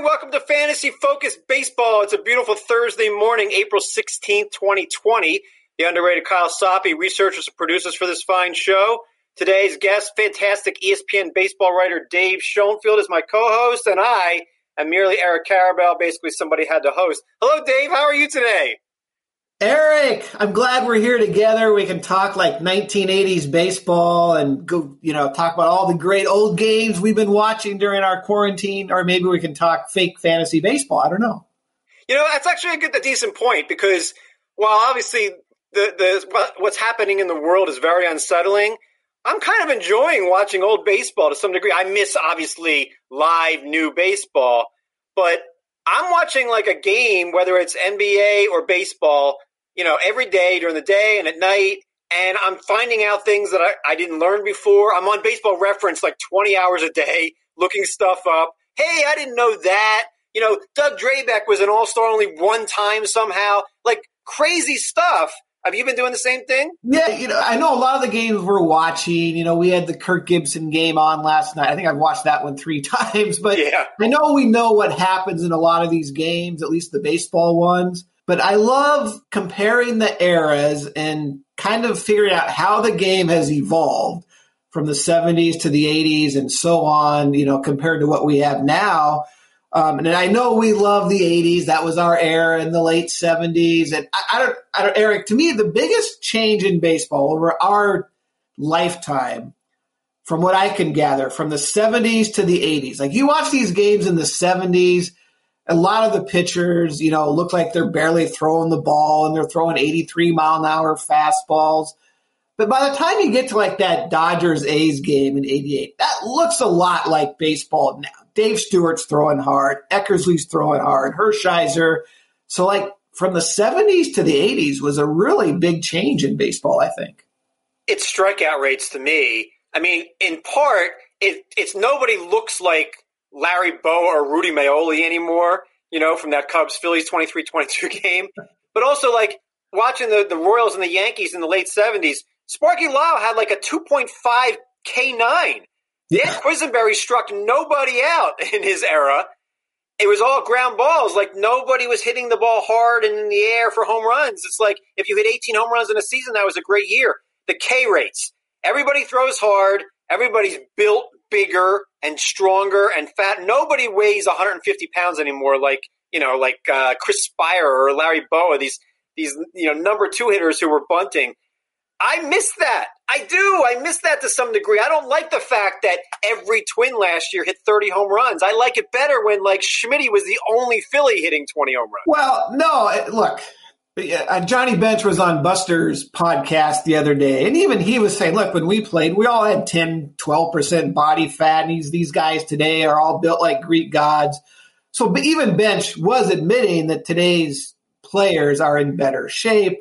and welcome to Fantasy Focus Baseball. It's a beautiful Thursday morning, April 16th, 2020. The underrated Kyle Soppe researchers and producers for this fine show. Today's guest, fantastic ESPN baseball writer Dave Schoenfield, is my co host, and I am merely Eric Karabell. Basically, somebody had to host. Hello, Dave. How are you today? Eric, I'm glad we're here together. We can talk like 1980s baseball and go, you know, talk about all the great old games we've been watching during our quarantine, or maybe we can talk fake fantasy baseball. I don't know. You know, that's actually a good, a decent point because while obviously the the what's happening in the world is very unsettling, I'm kind of enjoying watching old baseball to some degree. I miss obviously live new baseball, but I'm watching like a game, whether it's NBA or baseball you know, every day during the day and at night. And I'm finding out things that I, I didn't learn before. I'm on baseball reference like 20 hours a day looking stuff up. Hey, I didn't know that. You know, Doug Drabek was an all star only one time somehow. Like crazy stuff. Have you been doing the same thing? Yeah, you know, I know a lot of the games we're watching. You know, we had the Kirk Gibson game on last night. I think I've watched that one three times, but yeah. I know we know what happens in a lot of these games, at least the baseball ones. But I love comparing the eras and kind of figuring out how the game has evolved from the 70s to the 80s and so on, you know, compared to what we have now. Um, and I know we love the 80s. That was our era in the late 70s. And I, I, don't, I don't, Eric, to me, the biggest change in baseball over our lifetime, from what I can gather, from the 70s to the 80s, like you watch these games in the 70s, a lot of the pitchers, you know, look like they're barely throwing the ball and they're throwing 83 mile an hour fastballs. But by the time you get to like that Dodgers A's game in 88, that looks a lot like baseball now. Dave Stewart's throwing hard, Eckersley's throwing hard, Hershiser. So like from the 70s to the 80s was a really big change in baseball, I think. It's strikeout rates to me. I mean, in part, it, it's nobody looks like Larry Bowa or Rudy Meoli anymore, you know, from that Cubs Phillies 23 22 game. But also, like, watching the, the Royals and the Yankees in the late 70s, Sparky Lyle had like a 2.5 K9. Yeah. Dan Quisenberry struck nobody out in his era. It was all ground balls. Like nobody was hitting the ball hard and in the air for home runs. It's like if you hit 18 home runs in a season, that was a great year. The K rates. Everybody throws hard. Everybody's built bigger and stronger and fat. Nobody weighs 150 pounds anymore, like you know, like uh, Chris Speier or Larry Bowa. These these you know number two hitters who were bunting. I miss that. I do. I miss that to some degree. I don't like the fact that every twin last year hit 30 home runs. I like it better when like Schmidt was the only Philly hitting 20 home runs. Well, no, look, uh, Johnny Bench was on Buster's podcast the other day, and even he was saying, look, when we played, we all had 10, 12% body fat, and these, these guys today are all built like Greek gods. So even Bench was admitting that today's players are in better shape.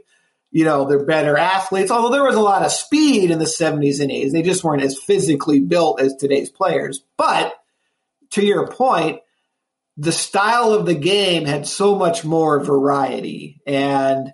You know, they're better athletes, although there was a lot of speed in the 70s and 80s. They just weren't as physically built as today's players. But to your point, the style of the game had so much more variety. And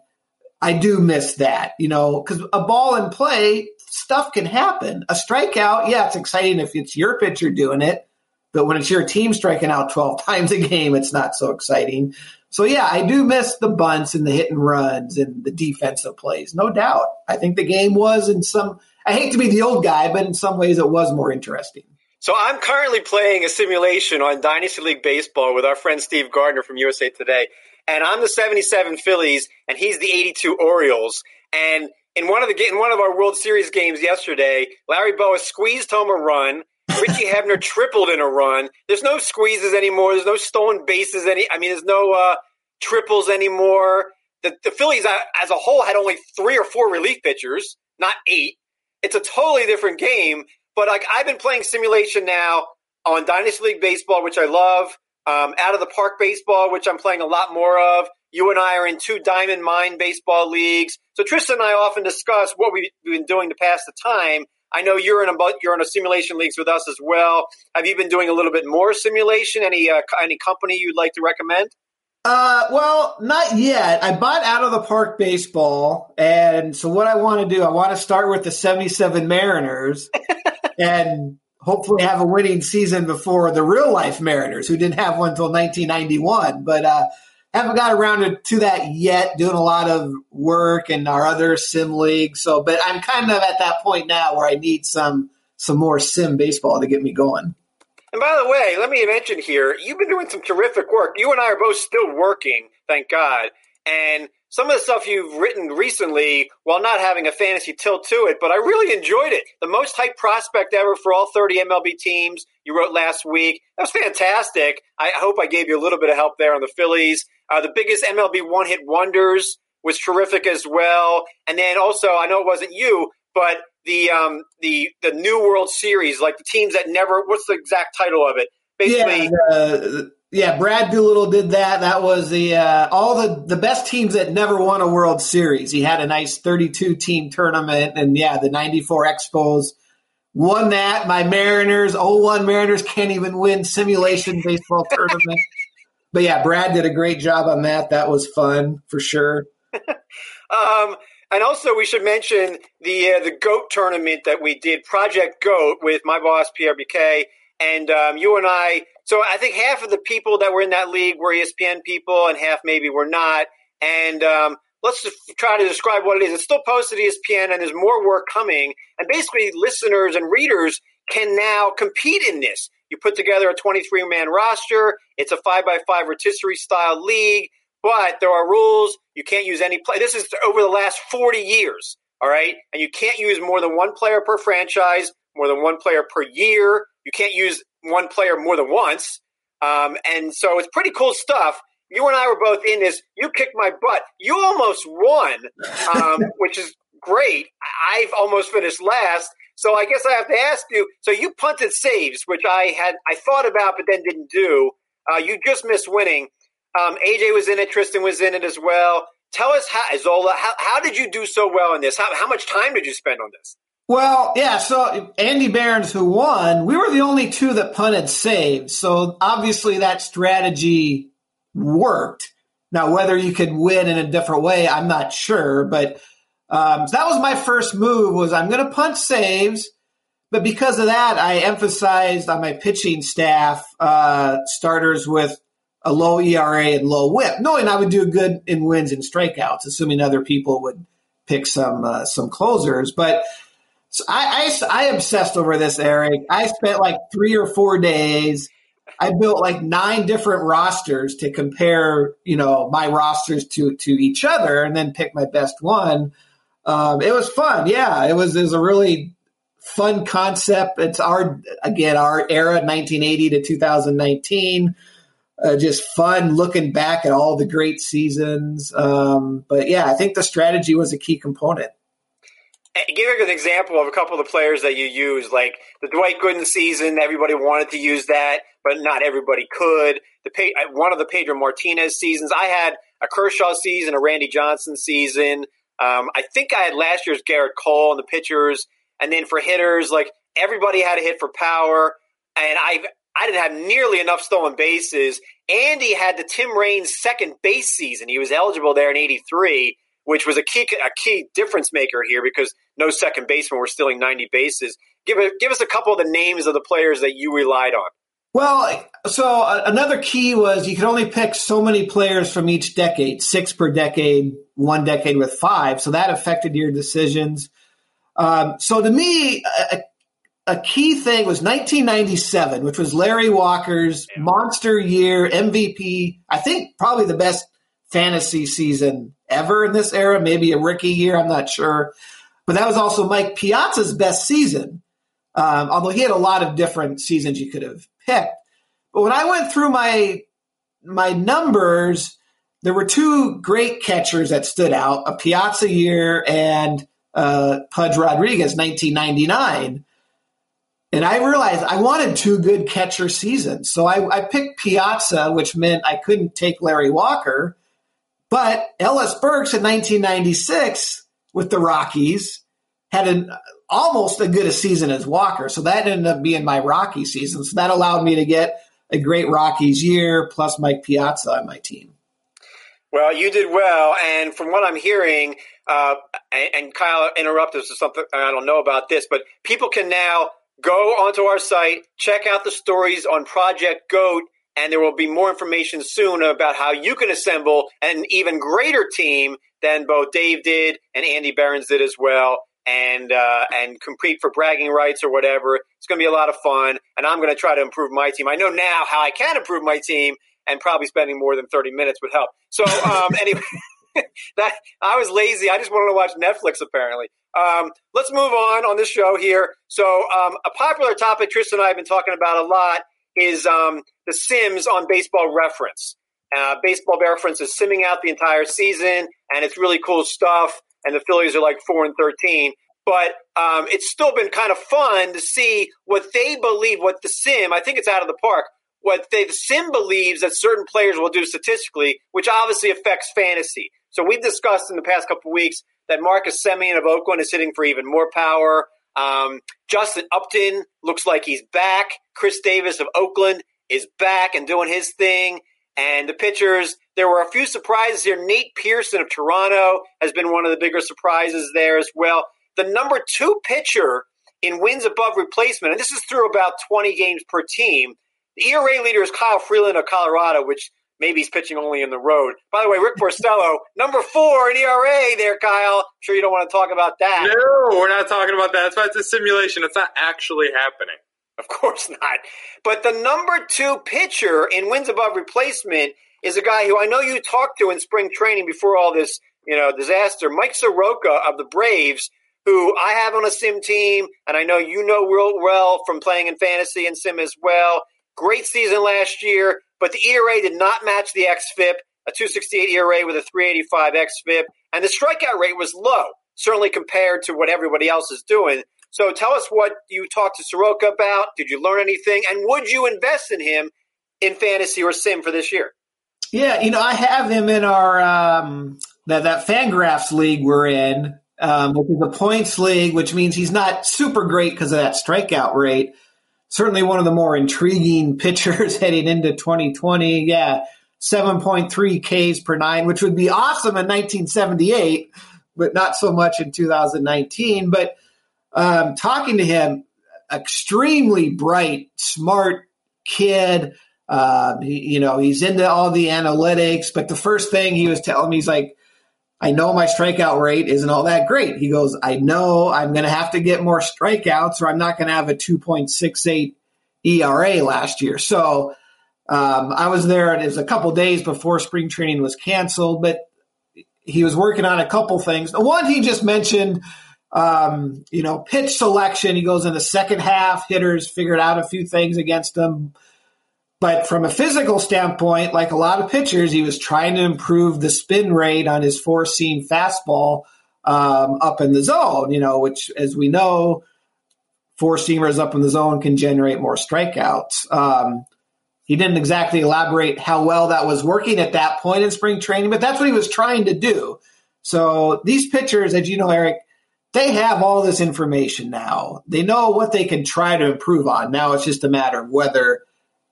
I do miss that, you know, because a ball in play, stuff can happen. A strikeout, yeah, it's exciting if it's your pitcher doing it. But when it's your team striking out 12 times a game, it's not so exciting. So, yeah, I do miss the bunts and the hit and runs and the defensive plays, no doubt. I think the game was in some, I hate to be the old guy, but in some ways it was more interesting. So I'm currently playing a simulation on Dynasty League Baseball with our friend Steve Gardner from USA Today. And I'm the 77 Phillies and he's the 82 Orioles. And in one of the in one of our World Series games yesterday, Larry Bowa squeezed home a run. Richie Hebner tripled in a run. There's no squeezes anymore. There's no stolen bases any. I mean, there's no uh, triples anymore. The, the Phillies uh, as a whole had only three or four relief pitchers, not eight. It's a totally different game. But like I've been playing simulation now on Dynasty League Baseball, which I love. Um, out of the park baseball, which I'm playing a lot more of. You and I are in two Diamond Mind baseball leagues. So Tristan and I often discuss what we've been doing to pass the time. I know you're in a you're in a simulation leagues with us as well. Have you been doing a little bit more simulation? Any uh, any company you'd like to recommend? Uh, well, not yet. I bought out of the park baseball, and so what I want to do, I want to start with the '77 Mariners, and hopefully have a winning season before the real life Mariners, who didn't have one until 1991. But uh, haven't got around to that yet. Doing a lot of work in our other sim league. So, but I'm kind of at that point now where I need some some more sim baseball to get me going. And by the way, let me mention here, you've been doing some terrific work. You and I are both still working, thank God. And some of the stuff you've written recently, while not having a fantasy tilt to it, but I really enjoyed it. The most hyped prospect ever for all 30 MLB teams you wrote last week. That was fantastic. I hope I gave you a little bit of help there on the Phillies. Uh, the biggest MLB one hit wonders was terrific as well. And then also, I know it wasn't you, but the um, the the New World Series, like the teams that never. What's the exact title of it? Basically, yeah, yeah. Brad Doolittle did that. That was the uh, all the the best teams that never won a World Series. He had a nice 32 team tournament, and yeah, the 94 Expos won that. My Mariners, 01 Mariners can't even win simulation baseball tournament. But yeah, Brad did a great job on that. That was fun for sure. um, and also, we should mention the uh, the goat tournament that we did, Project Goat, with my boss Pierre Becquey, and um, you and I. So I think half of the people that were in that league were ESPN people, and half maybe were not. And um, let's just try to describe what it is. It's still posted ESPN, and there's more work coming. And basically, listeners and readers can now compete in this. You put together a 23 man roster. It's a five by five rotisserie style league. But there are rules. You can't use any play. This is over the last 40 years. All right. And you can't use more than one player per franchise, more than one player per year. You can't use one player more than once. Um, and so it's pretty cool stuff. You and I were both in this. You kicked my butt. You almost won, um, which is great. I've almost finished last. So I guess I have to ask you. So you punted saves, which I had I thought about but then didn't do. Uh, you just missed winning. Um, AJ was in it. Tristan was in it as well. Tell us how, Zola, how, how did you do so well in this? How, how much time did you spend on this? Well, yeah. So Andy Behrens, who won, we were the only two that punted saves. So obviously that strategy worked. Now, whether you could win in a different way, I'm not sure. But um, so that was my first move. Was I'm going to punt saves, but because of that, I emphasized on my pitching staff uh, starters with a low ERA and low WHIP, knowing I would do good in wins and strikeouts, assuming other people would pick some uh, some closers. But so I, I, I obsessed over this, Eric. I spent like three or four days. I built like nine different rosters to compare, you know, my rosters to to each other, and then pick my best one. Um, it was fun. Yeah, it was. It was a really fun concept. It's our again our era, 1980 to 2019 uh, just fun looking back at all the great seasons. Um, but yeah, I think the strategy was a key component. Give an example of a couple of the players that you use, like the Dwight Gooden season. Everybody wanted to use that, but not everybody could. The one of the Pedro Martinez seasons. I had a Kershaw season, a Randy Johnson season. Um, I think I had last year's Gerrit Cole and the pitchers, and then for hitters, like everybody had a hit for power. And I've I didn't have nearly enough stolen bases. Andy had the Tim Raines second base season. He was eligible there in 83, which was a key, a key difference maker here because no second baseman were stealing 90 bases. Give, a, give us a couple of the names of the players that you relied on. Well, so uh, another key was you could only pick so many players from each decade, six per decade, one decade with five. So that affected your decisions. Um, so to me, a, a key thing was 1997, which was Larry Walker's monster year MVP. I think probably the best fantasy season ever in this era, maybe a rookie year, I'm not sure. But that was also Mike Piazza's best season, um, although he had a lot of different seasons you could have picked. But when I went through my my numbers, there were two great catchers that stood out: a Piazza year and uh, Pudge Rodriguez, 1999. And I realized I wanted two good catcher seasons. So I, I, picked Piazza, which meant I couldn't take Larry Walker. But Ellis Burks in 1996 with the Rockies had an almost as good a season as Walker. So that ended up being my Rocky season. So that allowed me to get a great Rockies year plus Mike Piazza on my team. Well, you did well. And from what I'm hearing, uh, and, Kyle interrupted us or something, I don't know about this, but people can now go onto our site, check out the stories on Project Goat, and there will be more information soon about how you can assemble an even greater team than both Dave did and Andy Behrens did as well. And uh, and compete for bragging rights or whatever. It's going to be a lot of fun, and I'm going to try to improve my team. I know now how I can improve my team, and probably spending more than 30 minutes would help. So um, anyway, that I was lazy. I just wanted to watch Netflix. Apparently, um, let's move on on this show here. So, um, a popular topic Tristan and I have been talking about a lot is um, the Sims on Baseball Reference. Uh, Baseball Reference is simming out the entire season, and it's really cool stuff. And the Phillies are like four and thirteen, but um, it's still been kind of fun to see what they believe. What the Sim, I think it's out of the park. What they, the Sim believes that certain players will do statistically, which obviously affects fantasy. So we've discussed in the past couple weeks that Marcus Semien of Oakland is hitting for even more power. Um, Justin Upton looks like he's back. Khris Davis of Oakland is back and doing his thing. And the pitchers, there were a few surprises here. Nate Pearson of Toronto has been one of the bigger surprises there as well. The number two pitcher in wins above replacement, and this is through about 20 games per team. The ERA leader is Kyle Freeland of Colorado, which Maybe he's pitching only in the road. By the way, Rick Porcello, number four in ERA there, Kyle. I'm sure you don't want to talk about that. No, we're not talking about that. That's why it's a simulation. It's not actually happening. Of course not. But the number two pitcher in wins above replacement is a guy who I know you talked to in spring training before all this, you know, disaster. Mike Soroka of the Braves, who I have on a sim team, and I know you know real well from playing in fantasy and sim as well. Great season last year but the ERA did not match the xFIP, a 268 ERA with a 385 xFIP, and the strikeout rate was low, certainly compared to what everybody else is doing. So tell us what you talked to Soroka about. Did you learn anything? And would you invest in him in fantasy or sim for this year? Yeah, you know, I have him in our um, that that Fangraphs league we're in, um, which is a points league, which means he's not super great because of that strikeout rate certainly one of the more intriguing pitchers heading into 2020. Yeah, 7.3 Ks per nine, which would be awesome in 1978, but not so much in 2019. But um, talking to him, extremely bright, smart kid. Uh, he, you know, he's into all the analytics. But the first thing he was telling me, he's like, I know my strikeout rate isn't all that great. He goes, I know I'm going to have to get more strikeouts or I'm not going to have a 2.68 ERA last year. So um, I was there and it was a couple days before spring training was canceled, but he was working on a couple things. The one he just mentioned, um, you know, pitch selection. He goes in the second half, hitters figured out a few things against him. But from a physical standpoint, like a lot of pitchers, he was trying to improve the spin rate on his four seam fastball um, up in the zone, you know, which, as we know, four seamers up in the zone can generate more strikeouts. Um, he didn't exactly elaborate how well that was working at that point in spring training, but that's what he was trying to do. So these pitchers, as you know, Eric, they have all this information now. They know what they can try to improve on. Now it's just a matter of whether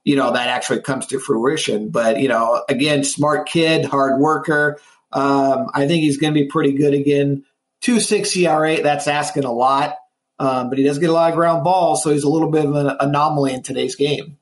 you know, that actually comes to fruition. But, you know, again, smart kid, hard worker. Um, I think he's going to be pretty good again. 2.6 ERA, that's asking a lot. Um, but he does get a lot of ground balls, so he's a little bit of an anomaly in today's game.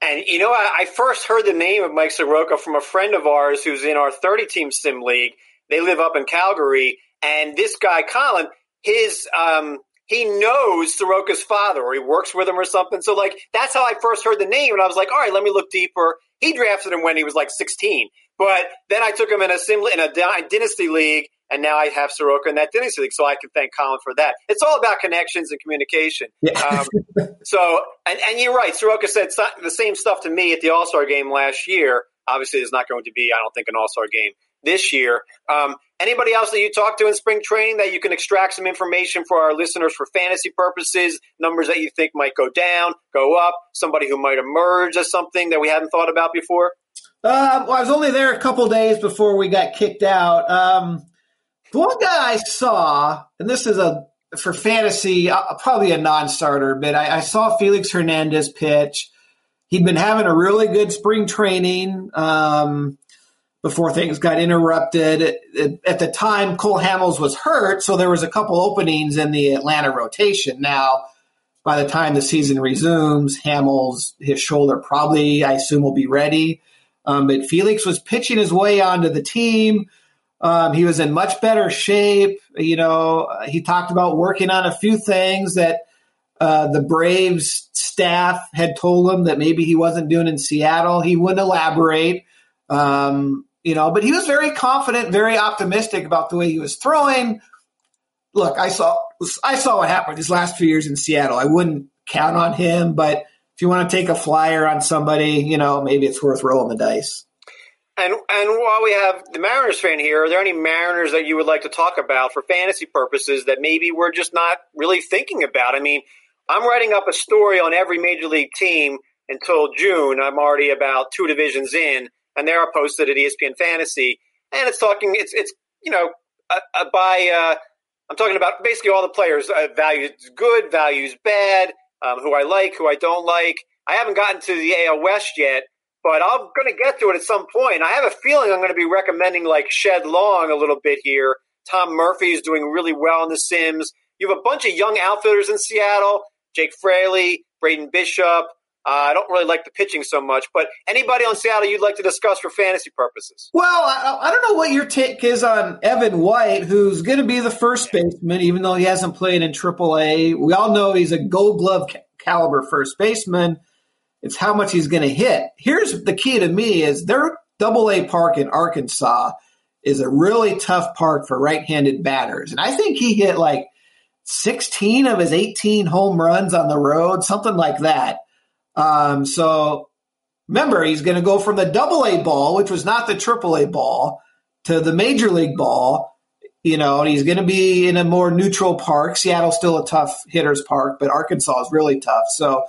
And, you know, I, I first heard the name of Mike Soroka from a friend of ours who's in our 30 team sim league. They live up in Calgary. And this guy, Colin, his um, he knows Soroka's father or he works with him or something. So like that's how I first heard the name and I was like, all right, let me look deeper. He drafted him when he was like 16, but then I took him in a sim in a dynasty league and now I have Soroka in that dynasty league. So I can thank Colin for that. It's all about connections and communication. Yeah. um, so, and, and you're right. Soroka said the same stuff to me at the All Star game last year. Obviously, there's not going to be, I don't think, an All Star game this year. Um, anybody else that you talked to in spring training that you can extract some information for our listeners for fantasy purposes? Numbers that you think might go down, go up, somebody who might emerge as something that we hadn't thought about before? Uh, well, I was only there a couple days before we got kicked out. Um, the one guy I saw, and this is a for fantasy, uh, probably a non-starter, but I, I, saw Felix Hernandez pitch. He'd been having a really good spring training. Um, before things got interrupted. At the time, Cole Hamels was hurt, so there was a couple openings in the Atlanta rotation. Now, by the time the season resumes, Hamels, his shoulder probably, I assume, will be ready. Um, but Felix was pitching his way onto the team. Um, he was in much better shape. You know, he talked about working on a few things that uh, the Braves staff had told him that maybe he wasn't doing in Seattle. He wouldn't elaborate. Um, you know, but he was very confident, very optimistic about the way he was throwing. Look, I saw I saw what happened these last few years in Seattle. I wouldn't count on him, but if you want to take a flyer on somebody, you know, maybe it's worth rolling the dice. And and while we have the Mariners fan here, are there any Mariners that you would like to talk about for fantasy purposes that maybe we're just not really thinking about? I mean, I'm writing up a story on every major league team until June. I'm already about two divisions in, and they are posted at ESPN Fantasy, and it's talking. It's it's you know uh, uh, by uh, I'm talking about basically all the players. Uh, values good, values bad, um, who I like, who I don't like. I haven't gotten to the AL West yet, but I'm going to get to it at some point. I have a feeling I'm going to be recommending like Shed Long a little bit here. Tom Murphy is doing really well in the Sims. You have a bunch of young outfielders in Seattle Jake Fraley, Braden Bishop. Uh, I don't really like the pitching so much, but anybody on Seattle you'd like to discuss for fantasy purposes? Well, I, I don't know what your take is on Evan White, who's going to be the first baseman, even though he hasn't played in AAA. We all know he's a Gold Glove caliber first baseman. It's how much he's going to hit. Here's the key to me: is their Double A park in Arkansas is a really tough park for right-handed batters, and I think he hit like 16 of his 18 home runs on the road, something like that. Um, so remember, he's going to go from the double A ball, which was not the triple A ball, to the major league ball. You know, he's going to be in a more neutral park. Seattle's still a tough hitters park, but Arkansas is really tough. So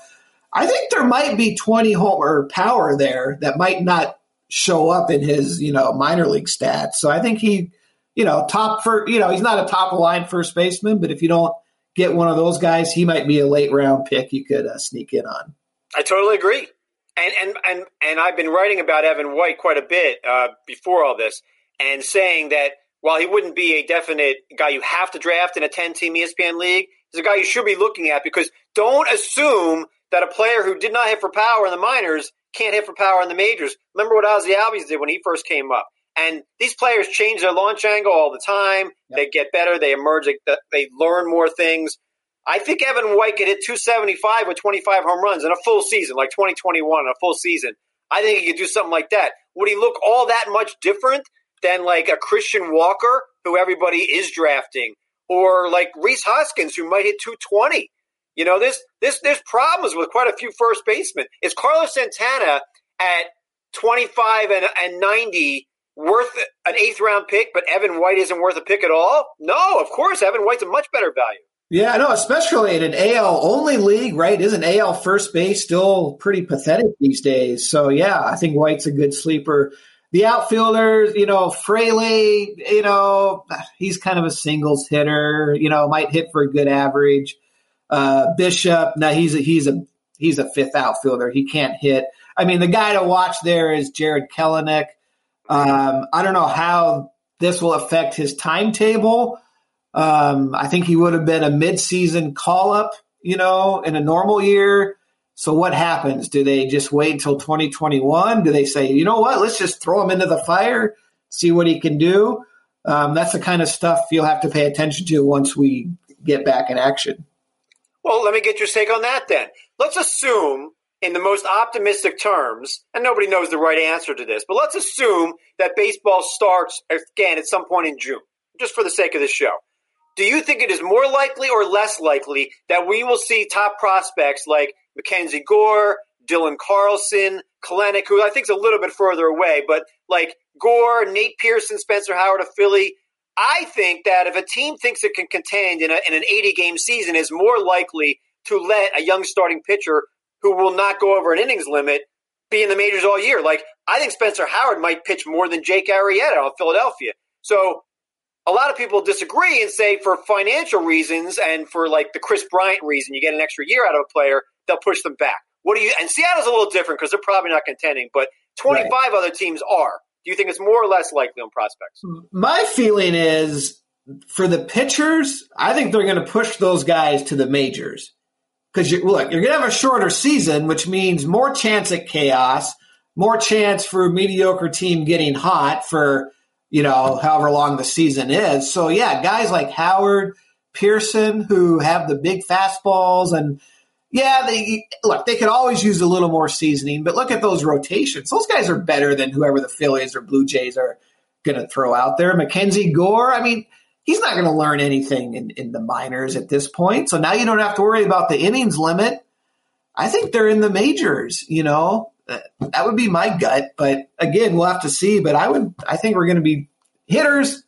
I think there might be 20 homer power there that might not show up in his, you know, minor league stats. So I think he you know, top for you know, he's not a top line first baseman, but if you don't get one of those guys, he might be a late round pick you could uh, sneak in on. I totally agree. And and and and I've been writing about Evan White quite a bit uh, before all this, and saying that while he wouldn't be a definite guy you have to draft in a ten team ESPN league, he's a guy you should be looking at because don't assume that a player who did not hit for power in the minors can't hit for power in the majors. Remember what Ozzie Albies did when he first came up. And these players change their launch angle all the time. Yep. They get better. They emerge. They, they learn more things. I think Evan White could hit 275 with 25 home runs in a full season, like 2021, a full season. I think he could do something like that. Would he look all that much different than like a Christian Walker, who everybody is drafting, or like Rhys Hoskins, who might hit 220? You know, this this there's problems with quite a few first basemen. Is Carlos Santana at 25 and, and 90 worth an eighth round pick, but Evan White isn't worth a pick at all? No, of course, Evan White's a much better value. Yeah, no, especially in an AL only league, right? Isn't AL first base still pretty pathetic these days? So yeah, I think White's a good sleeper. The outfielders, you know, Fraley, you know, he's kind of a singles hitter. You know, might hit for a good average. Uh, Bishop, now he's a he's a he's a fifth outfielder. He can't hit. I mean, the guy to watch there is Jarred Kelenic. Um, I don't know how this will affect his timetable. Um, I think he would have been a midseason call up, you know, in a normal year. So what happens? Do they just wait until 2021? Do they say, you know what, let's just throw him into the fire, see what he can do? Um, that's the kind of stuff you'll have to pay attention to once we get back in action. Well, let me get your take on that then. Let's assume in the most optimistic terms, and nobody knows the right answer to this, but let's assume that baseball starts again at some point in June, just for the sake of the show. Do you think it is more likely or less likely that we will see top prospects like Mackenzie Gore, Dylan Carlson, Kelenic, who I think is a little bit further away, but like Gore, Nate Pearson, Spencer Howard of Philly? I think that if a team thinks it can contend in, a, in an 80 game season, is more likely to let a young starting pitcher who will not go over an innings limit be in the majors all year. Like I think Spencer Howard might pitch more than Jake Arrieta on Philadelphia. So a lot of people disagree and say for financial reasons and for like the Kris Bryant reason, you get an extra year out of a player, they'll push them back. What do you? And Seattle's a little different because they're probably not contending, but 25 right. other teams are. Do you think it's more or less likely on prospects? My feeling is for the pitchers, I think they're going to push those guys to the majors because you look, you're going to have a shorter season, which means more chance at chaos, more chance for a mediocre team getting hot for you know however long the season is. So yeah, guys like Howard, Pearson, who have the big fastballs and yeah, they look. They could always use a little more seasoning, but look at those rotations. Those guys are better than whoever the Phillies or Blue Jays are going to throw out there. Mackenzie Gore. I mean, he's not going to learn anything in, in the minors at this point. So now you don't have to worry about the innings limit. I think they're in the majors, you know. That would be my gut, but again, we'll have to see. But I would, I think we're going to be hitters.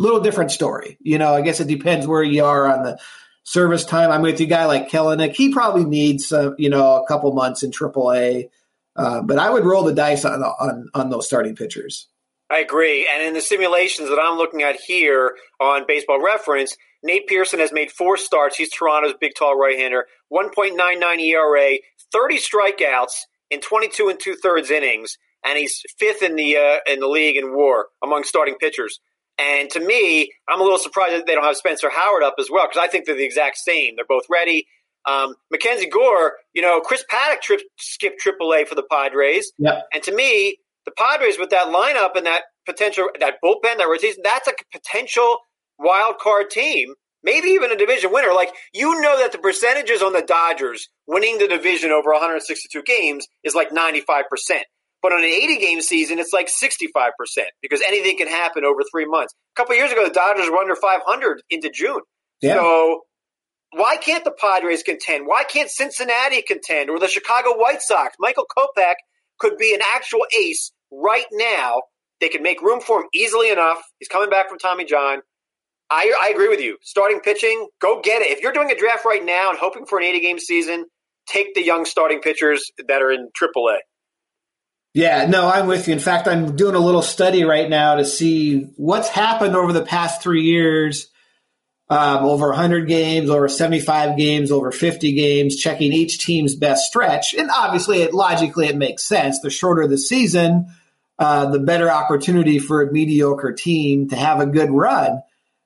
Little different story, you know. I guess it depends where you are on the service time. I'm with you, guy like Kelenic. He probably needs, uh, you know, a couple months in AAA. Uh, but I would roll the dice on, on on those starting pitchers. I agree. And in the simulations that I'm looking at here on Baseball Reference, Nate Pearson has made four starts. He's Toronto's big, tall right-hander. 1.99 ERA, 30 strikeouts in 22 and two thirds innings, and he's fifth in the uh, in the league in WAR among starting pitchers. And to me, I'm a little surprised that they don't have Spencer Howard up as well because I think they're the exact same. They're both ready. Um, Mackenzie Gore, you know, Chris Paddack trip, skipped AAA for the Padres, yep. and to me, the Padres with that lineup and that potential that bullpen that rotation, that's a potential wild card team, maybe even a division winner. Like you know that the percentages on the Dodgers winning the division over 162 games is like 95 percent. But on an 80 game season, it's like 65% because anything can happen over three months. A couple years ago, the Dodgers were under 500 into June. Yeah. So why can't the Padres contend? Why can't Cincinnati contend or the Chicago White Sox? Michael Kopech could be an actual ace right now. They can make room for him easily enough. He's coming back from Tommy John. I, I agree with you. Starting pitching, go get it. If you're doing a draft right now and hoping for an 80 game season, take the young starting pitchers that are in AAA. Yeah, no, I'm with you. In fact, I'm doing a little study right now to see what's happened over the past three years um, over 100 games, over 75 games, over 50 games, checking each team's best stretch. And obviously, it logically it makes sense. The shorter the season, uh, the better opportunity for a mediocre team to have a good run.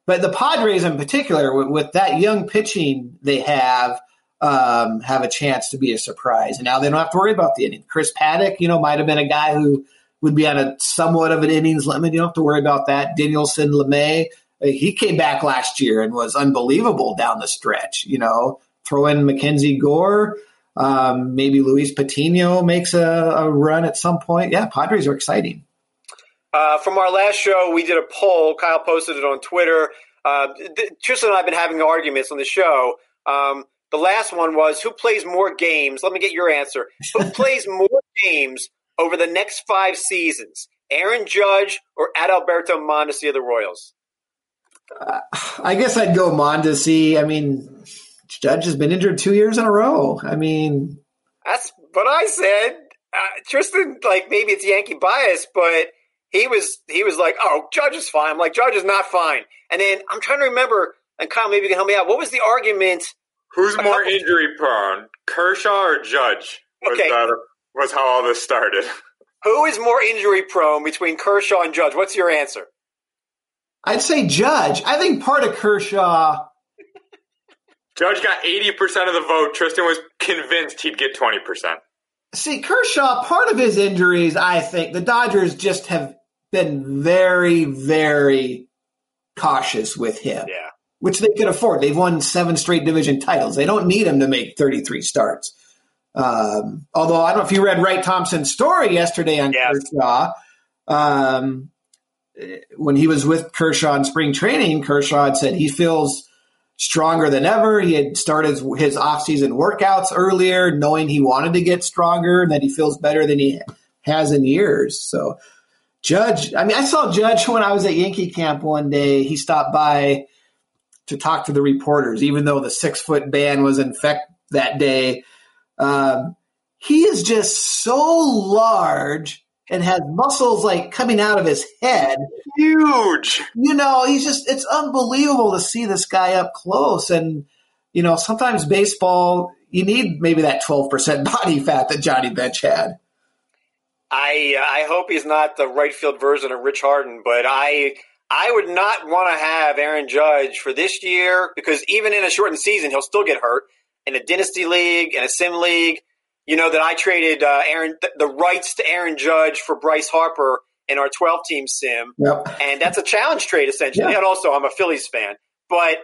But the Padres, in particular, with, with that young pitching they have, um, have a chance to be a surprise. And now they don't have to worry about the inning. Chris Paddack, you know, might have been a guy who would be on a somewhat of an innings limit. You don't have to worry about that. Dinelson Lamet, he came back last year and was unbelievable down the stretch. You know, throw in Mackenzie Gore, um, maybe Luis Patino makes a, a, run at some point. Yeah, Padres are exciting. Uh, from our last show, we did a poll. Kyle posted it on Twitter. Uh, Tristan and I have been having arguments on the show. Um, the last one was who plays more games? Let me get your answer. Who plays more games over the next five seasons? Aaron Judge or Adalberto Mondesi of the Royals? Uh, I guess I'd go Mondesi. I mean, Judge has been injured two years in a row. I mean, that's what I said. Uh, Tristan, like maybe it's Yankee bias, but he was he was like, "Oh, Judge is fine." I'm like, "Judge is not fine." And then I'm trying to remember, and Kyle, maybe you can help me out. What was the argument? Who's more injury prone, Kershaw or Judge? Was okay, that, was how all this started. Who is more injury prone between Kershaw and Judge? What's your answer? I'd say Judge. I think part of Kershaw. Judge got 80% of the vote. Tristan was convinced he'd get 20%. See, Kershaw, part of his injuries, I think the Dodgers just have been very, very cautious with him. Yeah. Which they could afford. They've won seven straight division titles. They don't need him to make 33 starts. Um, although I don't know if you read Wright Thompson's story yesterday on yes. Kershaw. Um, when he was with Kershaw in spring training, Kershaw had said he feels stronger than ever. He had started his offseason workouts earlier, knowing he wanted to get stronger and that he feels better than he has in years. So, Judge, I mean, I saw Judge when I was at Yankee camp one day. He stopped by to talk to the reporters, even though the six foot ban was in effect that day. Um, he is just so large and has muscles like coming out of his head. Huge. You know, he's just, it's unbelievable to see this guy up close. And, you know, sometimes baseball, you need maybe that 12% body fat that Johnny Bench had. I uh, I hope he's not the right field version of Rich Harden, but I I would not want to have Aaron Judge for this year because even in a shortened season, he'll still get hurt. in a dynasty league, in a sim league. You know that I traded uh, Aaron the rights to Aaron Judge for Bryce Harper in our 12 team sim. Yep. And that's a challenge trade essentially. Yeah. And also I'm a Phillies fan. But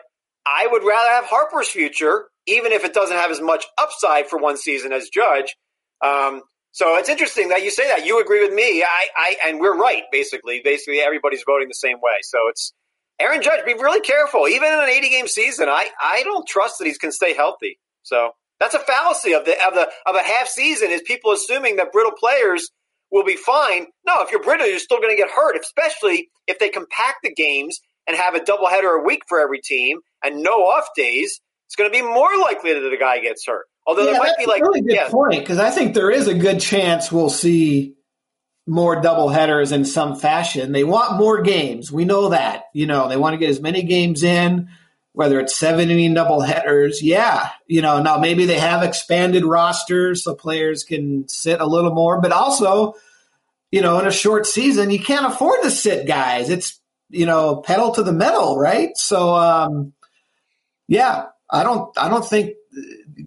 I would rather have Harper's future, even if it doesn't have as much upside for one season as Judge. Um, so it's interesting that you say that. You agree with me. I, I and we're right, basically. Basically everybody's voting the same way. So it's Aaron Judge, be really careful. Even in an 80 game season, I, I don't trust that he can stay healthy. So that's a fallacy of the of the of a half season is people assuming that brittle players will be fine. No, if you're brittle, you're still going to get hurt, especially if they compact the games and have a doubleheader a week for every team and no off days. It's going to be more likely that the guy gets hurt. Although yeah, there might be like really good yeah. point because I think there is a good chance we'll see more double headers in some fashion. They want more games. We know that. You know, they want to get as many games in, whether it's seven inning double headers. Yeah. You know, now maybe they have expanded rosters so players can sit a little more, but also, you know, in a short season, you can't afford to sit guys. It's, you know, pedal to the metal, right? So, um, yeah, I don't, I don't think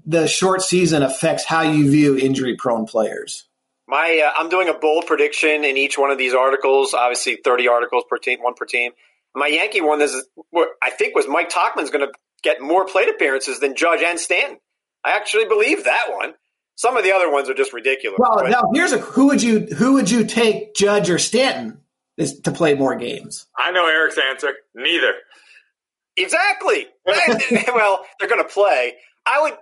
the short season affects how you view injury prone players. My, uh, I'm doing a bold prediction in each one of these articles. Obviously, 30 articles per team, one per team. My Yankee one is, I think, was Mike Tauchman's going to get more plate appearances than Judge and Stanton. I actually believe that one. Some of the other ones are just ridiculous. Well, but, now here's a who would you who would you take Judge or Stanton is to play more games? I know Eric's answer. Neither. Exactly. well, they're going to play. I would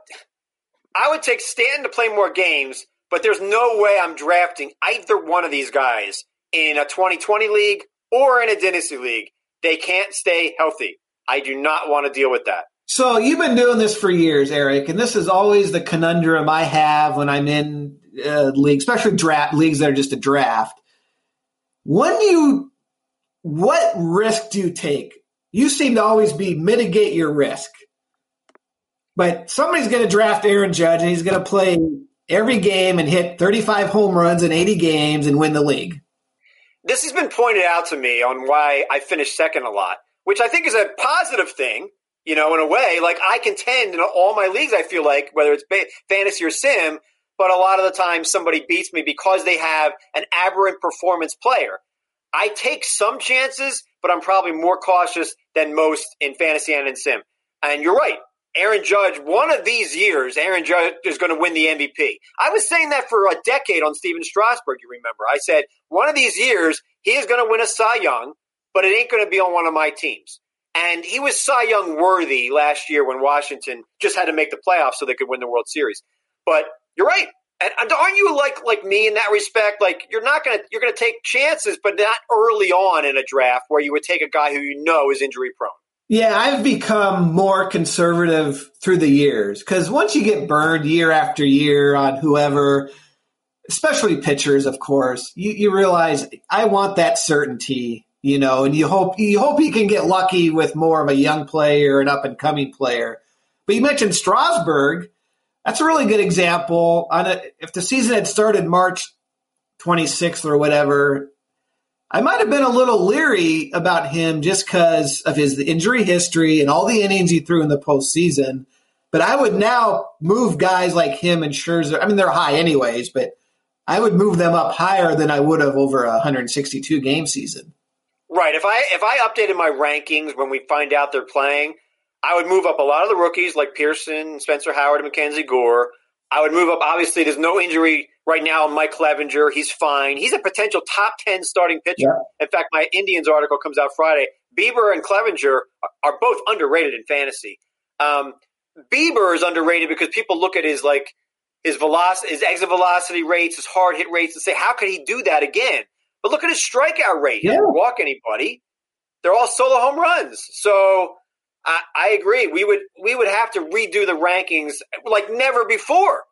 I would take Stanton to play more games but there's no way I'm drafting either one of these guys in a 2020 league or in a dynasty league. They can't stay healthy. I do not want to deal with that. So you've been doing this for years, Eric, and this is always the conundrum I have when I'm in uh, leagues, especially draft leagues that are just a draft. When you, what risk do you take? You seem to always be mitigate your risk. But somebody's going to draft Aaron Judge, and he's going to play every game and hit 35 home runs in 80 games and win the league. This has been pointed out to me on why I finished second a lot, which I think is a positive thing. You know, in a way, like I contend in all my leagues, I feel like, whether it's fantasy or sim, but a lot of the time somebody beats me because they have an aberrant performance player. I take some chances, but I'm probably more cautious than most in fantasy and in sim. And you're right. Aaron Judge, one of these years, Aaron Judge is going to win the MVP. I was saying that for a decade on Stephen Strasburg, you remember. I said, one of these years, he is going to win a Cy Young, but it ain't going to be on one of my teams. And he was Cy Young worthy last year when Washington just had to make the playoffs so they could win the World Series. But you're right. And aren't you like like me in that respect? Like you're not gonna you're gonna take chances, but not early on in a draft where you would take a guy who you know is injury prone. Yeah, I've become more conservative through the years because once you get burned year after year on whoever, especially pitchers, of course, you, you realize I want that certainty, you know, and you hope you hope you can get lucky with more of a young player, an up and coming player. But you mentioned Strasburg. That's a really good example. On a, if the season had started March 26th or whatever, I might have been a little leery about him just because of his injury history and all the innings he threw in the postseason. But I would now move guys like him and Scherzer. I mean, they're high anyways, but I would move them up higher than I would have over a 162 game season. Right. If I if I updated my rankings when we find out they're playing, I would move up a lot of the rookies like Pearson, Spencer Howard, and Mackenzie Gore. I would move up. Obviously, there's no injury right now. Mike Clevinger, he's fine. He's a potential top 10 starting pitcher. Yeah. In fact, my Indians article comes out Friday. Bieber and Clevinger are both underrated in fantasy. Um, Bieber is underrated because people look at his like his velocity, his exit velocity rates, his hard hit rates, and say, how could he do that again? But look at his strikeout rate. He yeah. doesn't walk anybody. They're all solo home runs. So I, I agree. We would we would have to redo the rankings like never before.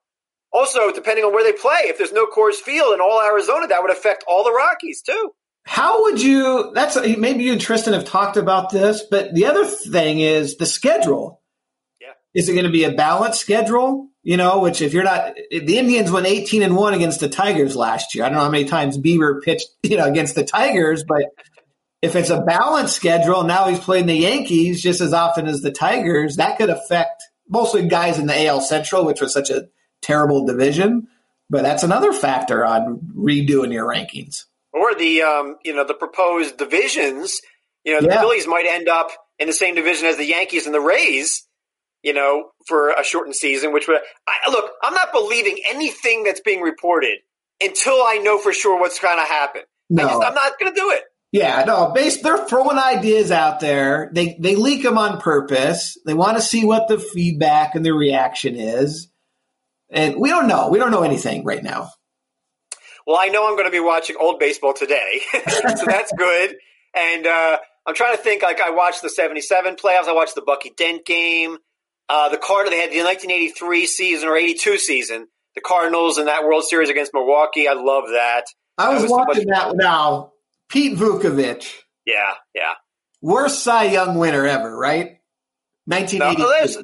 Also, depending on where they play, if there's no Coors Field in all Arizona, that would affect all the Rockies too. How would you? That's maybe you and Tristan have talked about this, but the other thing is the schedule. Yeah, is it going to be a balanced schedule? You know, which if you're not, if the Indians went 18 and one against the Tigers last year. I don't know how many times Bieber pitched, you know, against the Tigers, but if it's a balanced schedule, now he's playing the Yankees just as often as the Tigers. That could affect mostly guys in the AL Central, which was such a terrible division. But that's another factor on redoing your rankings. Or the um, you know the proposed divisions. You know the yeah. Phillies might end up in the same division as the Yankees and the Rays. You know, for a shortened season, which would I, look. I'm not believing anything that's being reported until I know for sure what's going to happen. No. Just, I'm not going to do it. Yeah, no, base, they're throwing ideas out there. They they leak them on purpose. They want to see what the feedback and the reaction is. And we don't know. We don't know anything right now. Well, I know I'm going to be watching old baseball today, so that's good. And uh, I'm trying to think. Like I watched the '77 playoffs. I watched the Bucky Dent game. Uh, the Cardinals. They had the 1983 season or '82 season. The Cardinals in that World Series against Milwaukee. I love that. I was, was watching that now Pete Vuckovich. Yeah, yeah. Worst Cy Young winner ever, right? 1980. No,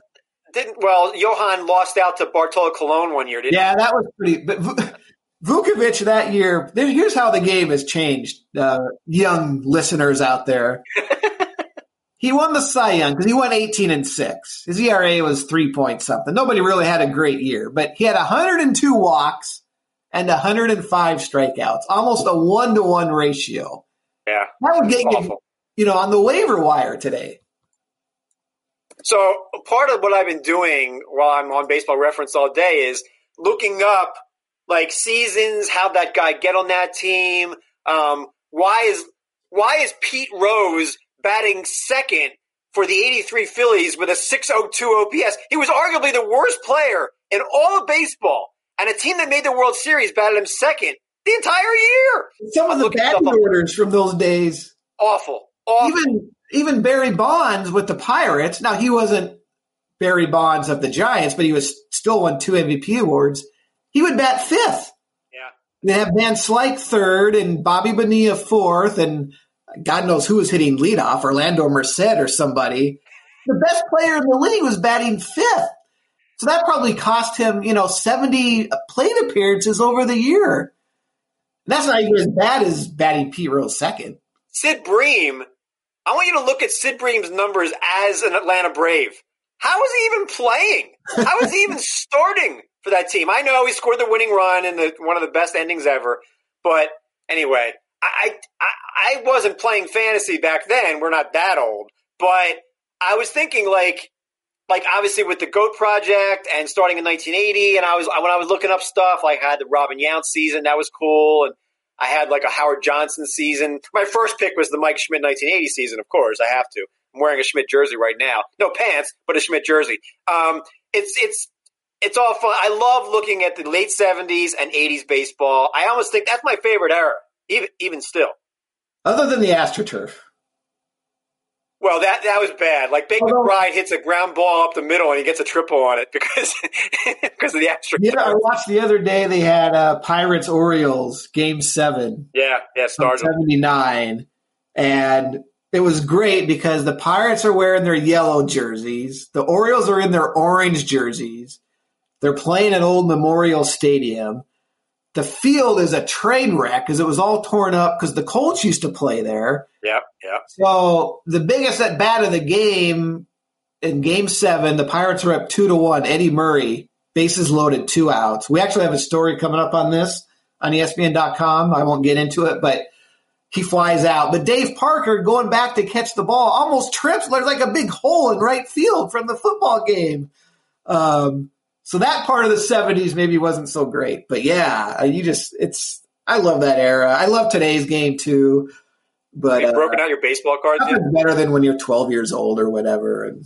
didn't well, Johan lost out to Bartolo Colon one year, didn't Yeah, he? that was pretty but Vuckovich that year, here's how the game has changed, uh, young listeners out there. he won the Cy Young because he won 18 and 6. His ERA was 3 point something. Nobody really had a great year, but he had 102 walks and 105 strikeouts, almost a one to one ratio. Yeah. That would get you, you know, on the waiver wire today. So part of what I've been doing while I'm on baseball reference all day is looking up like seasons, how that guy get on that team. Um, why is why is Pete Rose batting second for the 83 Phillies with a 602 OPS? He was arguably the worst player in all of baseball and a team that made the World Series batted him second the entire year. Some of the batting orders from those days. Awful. Awful. Even even Barry Bonds with the Pirates. Now he wasn't Barry Bonds of the Giants, but he was still won two MVP awards. He would bat fifth. Yeah. They have Van Slyke third and Bobby Bonilla fourth, and God knows who was hitting leadoff, Orlando Merced or somebody. The best player in the league was batting fifth. So that probably cost him, you know, 70 plate appearances over the year. And that's not even as bad as batting Pete Rose second. Sid Bream, I want you to look at Sid Bream's numbers as an Atlanta Brave. How is he even playing? How is he even starting for that team? I know he scored the winning run in the one of the best endings ever, but anyway, I, I I wasn't playing fantasy back then. We're not that old, but I was thinking like like obviously with the Goat Project and starting in 1980, and I was when I was looking up stuff, like I had the Robin Yount season that was cool, and I had like a Howard Johnson season. My first pick was the Mike Schmidt 1980 season, of course. I have to. I'm wearing a Schmidt jersey right now. No pants, but a Schmidt jersey. Um, it's it's it's all fun. I love looking at the late 70s and 80s baseball. I almost think that's my favorite era, even even still. Other than the AstroTurf. Well, that that was bad. Like Bake McBride hits a ground ball up the middle and he gets a triple on it because because of the extra. Yeah, I watched the other day. They had uh, Pirates Orioles game seven. Yeah, yeah, seventy nine, and it was great because the Pirates are wearing their yellow jerseys. The Orioles are in their orange jerseys. They're playing at Old Memorial Stadium the field is a train wreck because it was all torn up because the Colts used to play there. Yep, yep. So the biggest at bat of the game in Game Seven, the Pirates are up two to one. Eddie Murray, bases loaded, two outs. We actually have a story coming up on this on ESPN.com. I won't get into it, but he flies out. But Dave Parker going back to catch the ball almost trips. There's like a big hole in right field from the football game. Um, so that part of the 70s maybe wasn't so great. But yeah, you just, it's, I love that era. I love today's game too. But You've broken uh, out your baseball cards better than when you're 12 years old or whatever. And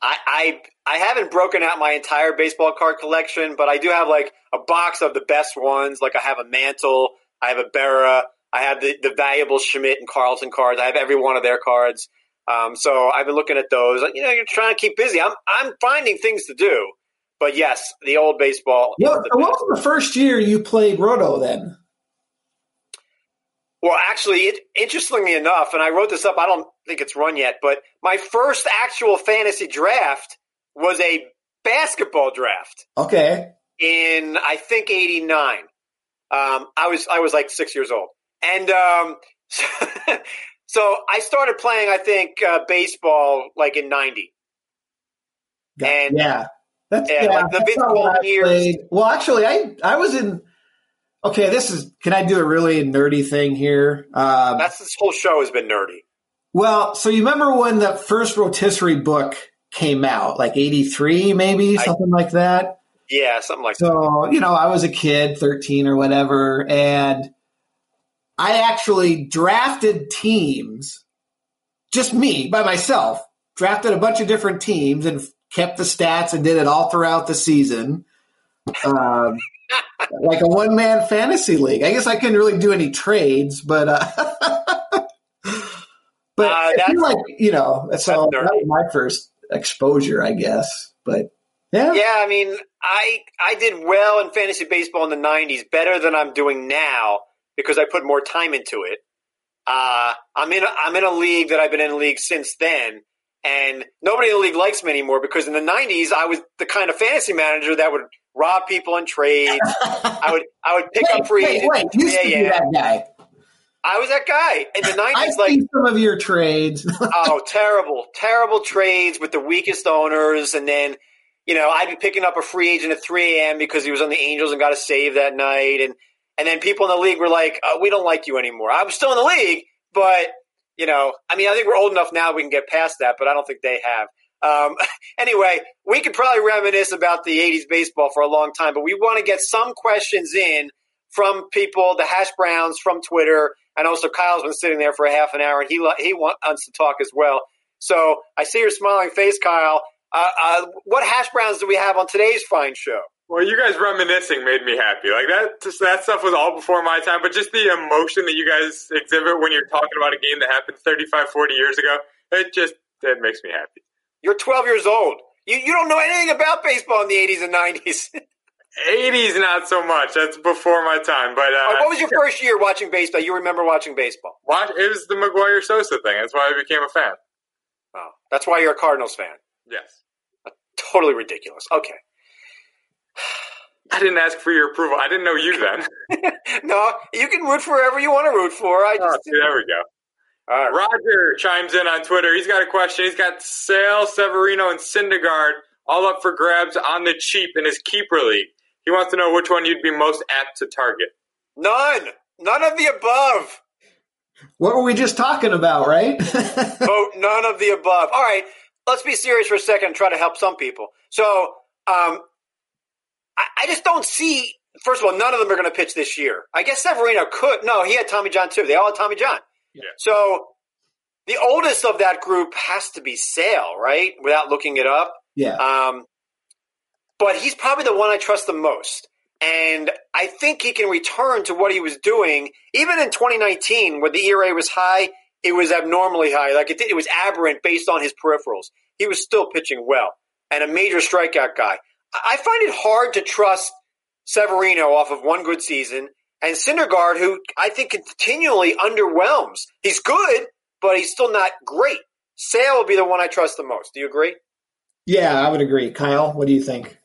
I, I, I haven't broken out my entire baseball card collection, but I do have like a box of the best ones. Like I have a Mantle, I have a Berra, I have the, the valuable Schmidt and Carlton cards. I have every one of their cards. Um, so I've been looking at those. You know, you're trying to keep busy. I'm I'm finding things to do. But yes, the old baseball. What, what was the first year you played Roto then? Well, actually, it, interestingly enough, and I wrote this up, I don't think it's run yet, but my first actual fantasy draft was a basketball draft. Okay. In I think '89. Um, I was I was like six years old, and um, so I started playing. I think uh, baseball like in '90. and yeah, that's yeah, yeah like the Vince Coleman years. Well, actually, I I was in. Okay, this is. Can I do a really nerdy thing here? Um, that's this whole show has been nerdy. Well, so you remember when the first rotisserie book came out, like '83, maybe I, something like that. Yeah, something like so, that. So you know, I was a kid, 13 or whatever, and I actually drafted teams, just me by myself, drafted a bunch of different teams and kept the stats and did it all throughout the season. Um, like a one man fantasy league. I guess I couldn't really do any trades, but uh, but uh, I feel like you know so that was my first exposure, I guess. But yeah, yeah. I mean, I I did well in fantasy baseball in the '90s, better than I'm doing now because I put more time into it. Uh, I'm in a, I'm in a league that I've been in a league since then, and nobody in the league likes me anymore because in the '90s I was the kind of fantasy manager that would rob people in trades. I would I would pick wait, up free wait, agents. Wait, you yeah, that guy. I was that guy in the nineties. like some of your trades. oh, terrible, terrible trades with the weakest owners, and then you know I'd be picking up a free agent at three a.m. because he was on the Angels and got a save that night, and and then people in the league were like, oh, "We don't like you anymore." I was still in the league, but you know, I mean, I think we're old enough now we can get past that, but I don't think they have. Um, anyway, we could probably reminisce about the 80s baseball for a long time, but we want to get some questions in from people, the hash browns from Twitter, and also Kyle's been sitting there for a half an hour, and he he wants to talk as well. So I see your smiling face, Kyle. Uh, uh, what hash browns do we have on today's fine show? Well, you guys reminiscing made me happy. Like that, just, that stuff was all before my time. But just the emotion that you guys exhibit when you're talking about a game that happened 35, 40 years ago, it just it makes me happy. You're 12 years old. You you don't know anything about baseball in the 80s and 90s. 80s, not so much. That's before my time. But uh, what was your first year watching baseball? You remember watching baseball? Watch, it was the McGwire Sosa thing. That's why I became a fan. Oh, that's why you're a Cardinals fan. Yes. Totally ridiculous. Okay. I didn't ask for your approval. I didn't know you then. no, you can root for whoever you want to root for. I oh, just, oh, see, there we go. Right. Roger chimes in on Twitter. He's got a question. He's got Sale, Severino, and Syndergaard all up for grabs on the cheap in his keeper league. He wants to know which one you'd be most apt to target. None. None of the above. What were we just talking about, right? Vote none of the above. All right, let's be serious for a second and try to help some people. So, um, I, I just don't see. First of all, none of them are going to pitch this year. I guess Severino could. No, he had Tommy John too. They all had Tommy John. Yeah. So the oldest of that group has to be Sale, right? Without looking it up. Yeah. Um, but he's probably the one I trust the most. And I think he can return to what he was doing, even in 2019, when the ERA was high. It was abnormally high, like it, it was aberrant based on his peripherals. He was still pitching well, and a major strikeout guy. I find it hard to trust Severino off of one good season and Syndergaard, who I think continually underwhelms. He's good, but he's still not great. Sale will be the one I trust the most. Do you agree? Yeah, I would agree. Kyle, what do you think?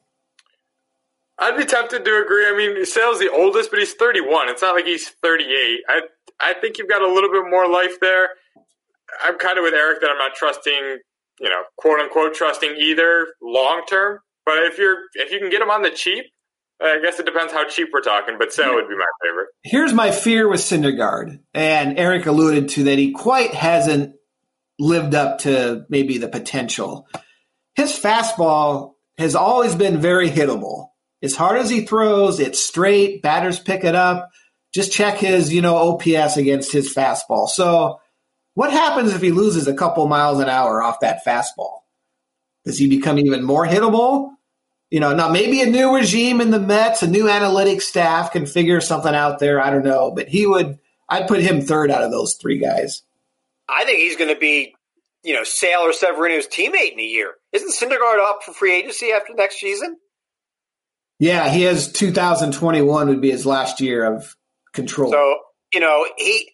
I'd be tempted to agree. I mean, Sale's the oldest, but he's 31. It's not like he's 38. I I think you've got a little bit more life there. I'm kind of with Eric that I'm not trusting, you know, quote unquote trusting either long term. But if you're if you can get them on the cheap, I guess it depends how cheap we're talking. But Sale would be my favorite. Here's my fear with Syndergaard, and Eric alluded to that he quite hasn't lived up to maybe the potential. His fastball has always been very hittable as hard as he throws, it's straight. Batters pick it up. Just check his, you know, OPS against his fastball. So, what happens if he loses a couple miles an hour off that fastball? Does he become even more hittable? You know, now maybe a new regime in the Mets, a new analytics staff can figure something out there. I don't know, but he would. I'd put him third out of those three guys. I think he's going to be, you know, Sale or Severino's teammate in a year. Isn't Syndergaard up for free agency after next season? Yeah, he has 2021 would be his last year of control. So, you know, he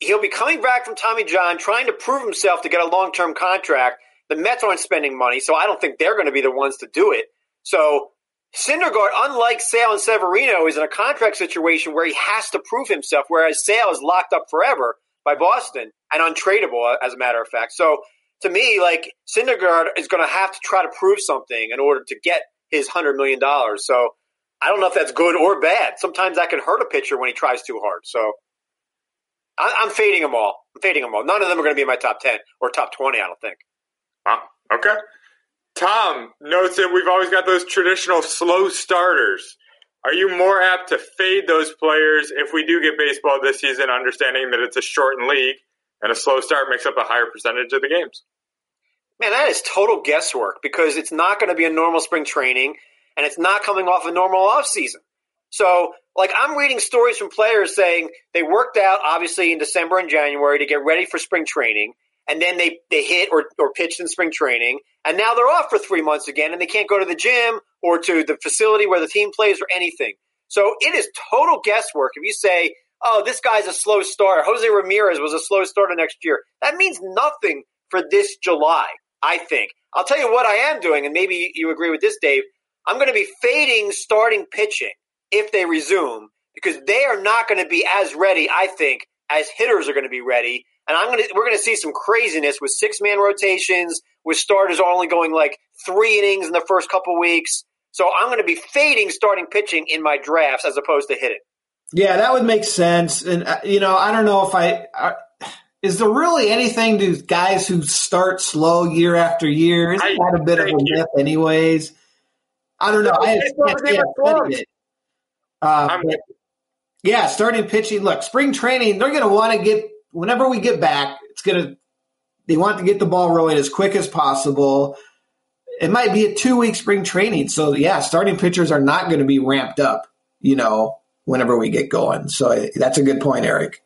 he'll be coming back from Tommy John trying to prove himself to get a long-term contract. The Mets aren't spending money, so I don't think they're going to be the ones to do it. So, Syndergaard, unlike Sale and Severino, is in a contract situation where he has to prove himself, whereas Sale is locked up forever by Boston and untradeable, uh, as a matter of fact. So, to me, like Syndergaard is going to have to try to prove something in order to get his hundred million dollars. So I don't know if that's good or bad. Sometimes that can hurt a pitcher when he tries too hard. So I, am fading them all. I'm fading them all. None of them are going to be in my top ten or top twenty. I don't think. Wow. Okay. Tom notes that we've always got those traditional slow starters. Are you more apt to fade those players if we do get baseball this season, understanding that it's a shortened league and a slow start makes up a higher percentage of the games? Man, that is total guesswork because it's not going to be a normal spring training and it's not coming off a normal off season. So, like, I'm reading stories from players saying they worked out, obviously, in December and January to get ready for spring training, and then they, they hit or, or pitched in spring training, and now they're off for three months again, and they can't go to the gym or to the facility where the team plays or anything. So, it is total guesswork if you say, oh, this guy's a slow starter. Jose Ramirez was a slow starter next year. That means nothing for this July, I think. I'll tell you what I am doing, and maybe you agree with this, Dave. I'm going to be fading starting pitching if they resume because they are not going to be as ready, I think, as hitters are going to be ready. And I'm going to we're going to see some craziness with six man rotations, with starters only going like three innings in the first couple weeks. So I'm going to be fading starting pitching in my drafts as opposed to hitting. Yeah, that would make sense. And uh, you know, I don't know if I. Uh, is there really anything to guys who start slow year after year? Isn't that a bit of a myth, anyways? I don't know. I can't it. Uh, yeah, starting pitching. Look, spring training. They're going to want to get whenever we get back. It's going to. They want to get the ball rolling as quick as possible. It might be a two week spring training, so yeah, starting pitchers are not going to be ramped up. You know, whenever we get going. So that's a good point, Eric.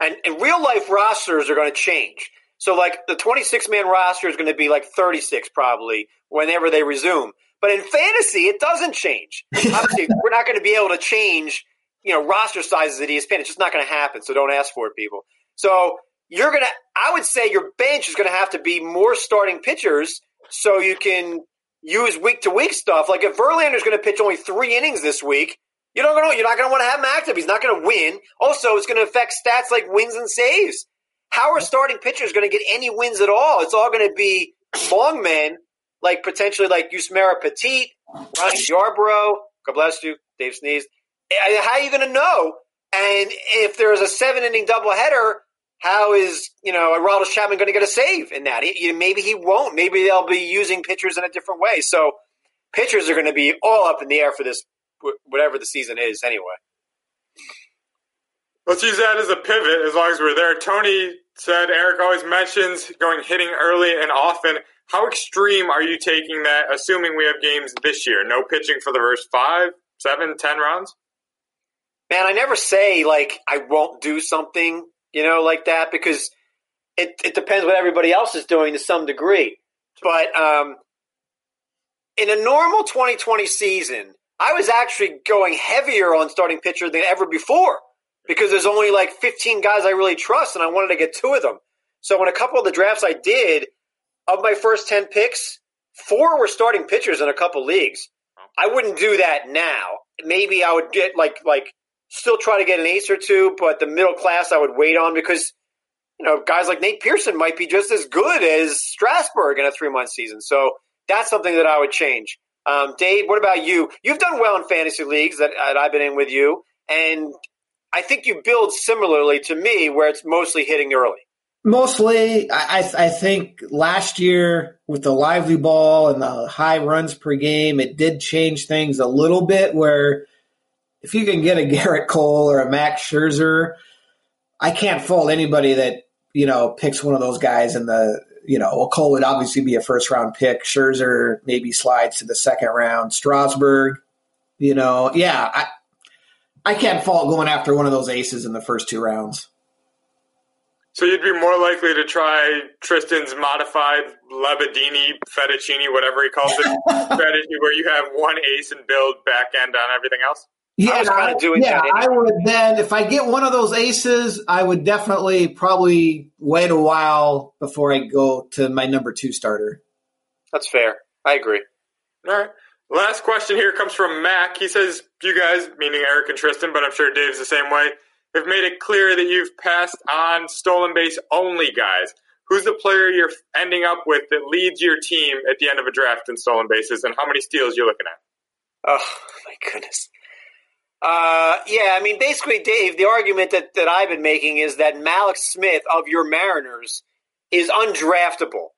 And, and real life rosters are going to change. So, like the 26 man roster is going to be like 36 probably whenever they resume. But in fantasy, it doesn't change. Obviously, we're not going to be able to change, you know, roster sizes at ESPN. It's just not going to happen. So don't ask for it, people. So you're going to, I would say your bench is going to have to be more starting pitchers so you can use week to week stuff. Like if Verlander's going to pitch only three innings this week, you don't know, you're not going to want to have him active. He's not going to win. Also, it's going to affect stats like wins and saves. How are starting pitchers going to get any wins at all? It's all going to be long men like potentially like Yusmeiro Petit, Ronnie Yarbrough, God bless you, Dave sneezed. How are you going to know? And if there's a seven inning doubleheader, how is you know Aroldis Chapman going to get a save in that? He, maybe he won't. Maybe they'll be using pitchers in a different way. So pitchers are going to be all up in the air for this, whatever the season is, anyway. Let's use that as a pivot as long as we're there. Tony said Eric always mentions going hitting early and often. How extreme are you taking that, assuming we have games this year? No pitching for the first five, seven, ten rounds? Man, I never say, like, I won't do something, you know, like that because it, it depends what everybody else is doing to some degree. But um, in a normal 2020 season, I was actually going heavier on starting pitcher than ever before because there's only like 15 guys I really trust, and I wanted to get two of them. So in a couple of the drafts I did, of my first 10 picks, four were starting pitchers in a couple leagues. I wouldn't do that now. Maybe I would get like like still try to get an ace or two, but the middle class I would wait on because you know guys like Nate Pearson might be just as good as Strasburg in a three month season. So that's something that I would change. Um, Dave, what about you? You've done well in fantasy leagues that, that I've been in with you, and I think you build similarly to me, where it's mostly hitting early. Mostly, I, I think last year with the lively ball and the high runs per game, it did change things a little bit. Where if you can get a Gerrit Cole or a Max Scherzer, I can't fault anybody that you know picks one of those guys in the you know. Well, Cole would obviously be a first round pick. Scherzer maybe slides to the second round. Strasburg, you know, yeah, I I can't fault going after one of those aces in the first two rounds. So you'd be more likely to try Tristan's modified Lebedini, fettuccine, whatever he calls it, strategy, where you have one ace and build back end on everything else. Yeah, I kind of doing yeah, I would then if I get one of those aces, I would definitely probably wait a while before I go to my number two starter. That's fair. I agree. All right. Last question here comes from Mac. He says, "You guys, meaning Eric and Tristan, but I'm sure Dave's the same way." have made it clear that you've passed on stolen base only guys. who's the player you're ending up with that leads your team at the end of a draft in stolen bases, and how many steals you're looking at? Oh my goodness. Uh, yeah, I mean, basically, Dave, the argument that, that I've been making is that Mallex Smith of your Mariners is undraftable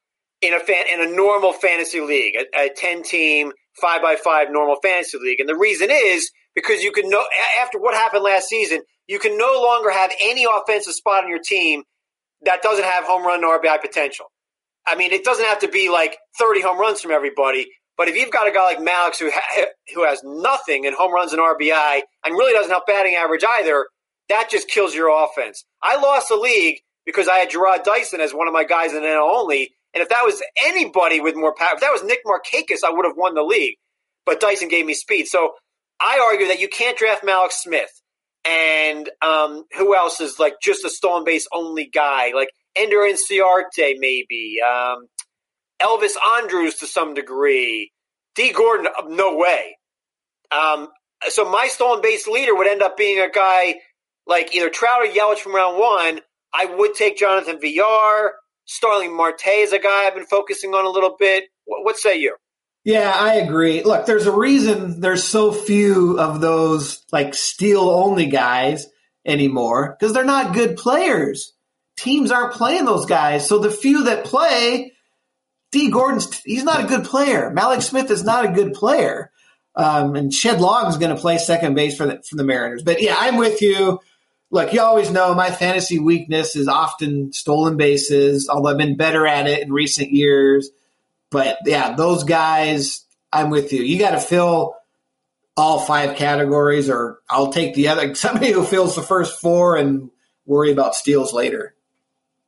in a fan, in a normal fantasy league, a, a ten team five by five normal fantasy league, and the reason is because you can know after what happened last season, you can no longer have any offensive spot on your team that doesn't have home run or RBI potential. I mean, it doesn't have to be like 30 home runs from everybody, but if you've got a guy like Mallex who ha- who has nothing in home runs and RBI and really doesn't help batting average either, that just kills your offense. I lost the league because I had Jarrod Dyson as one of my guys in NL only, and if that was anybody with more power, if that was Nick Markakis, I would have won the league. But Dyson gave me speed, so I argue that you can't draft Mallex Smith. And um, who else is like just a stolen base only guy? Like Ender Inciarte, maybe. Um, Elvis Andrus to some degree. Dee Gordon, uh, no way. Um, so my stolen base leader would end up being a guy like either Trout or Yelich from round one. I would take Jonathan Villar. Starling Marte is a guy I've been focusing on a little bit. What, what say you? Yeah, I agree. Look, there's a reason there's so few of those like steal only guys anymore because they're not good players. Teams aren't playing those guys. So the few that play, Dee Gordon's he's not a good player. Mallex Smith is not a good player. Um, and Shed Long is going to play second base for the, for the Mariners. But yeah, I'm with you. Look, you always know my fantasy weakness is often stolen bases, although I've been better at it in recent years. But yeah, those guys, I'm with you. You got to fill all five categories, or I'll take the other somebody who fills the first four and worry about steals later.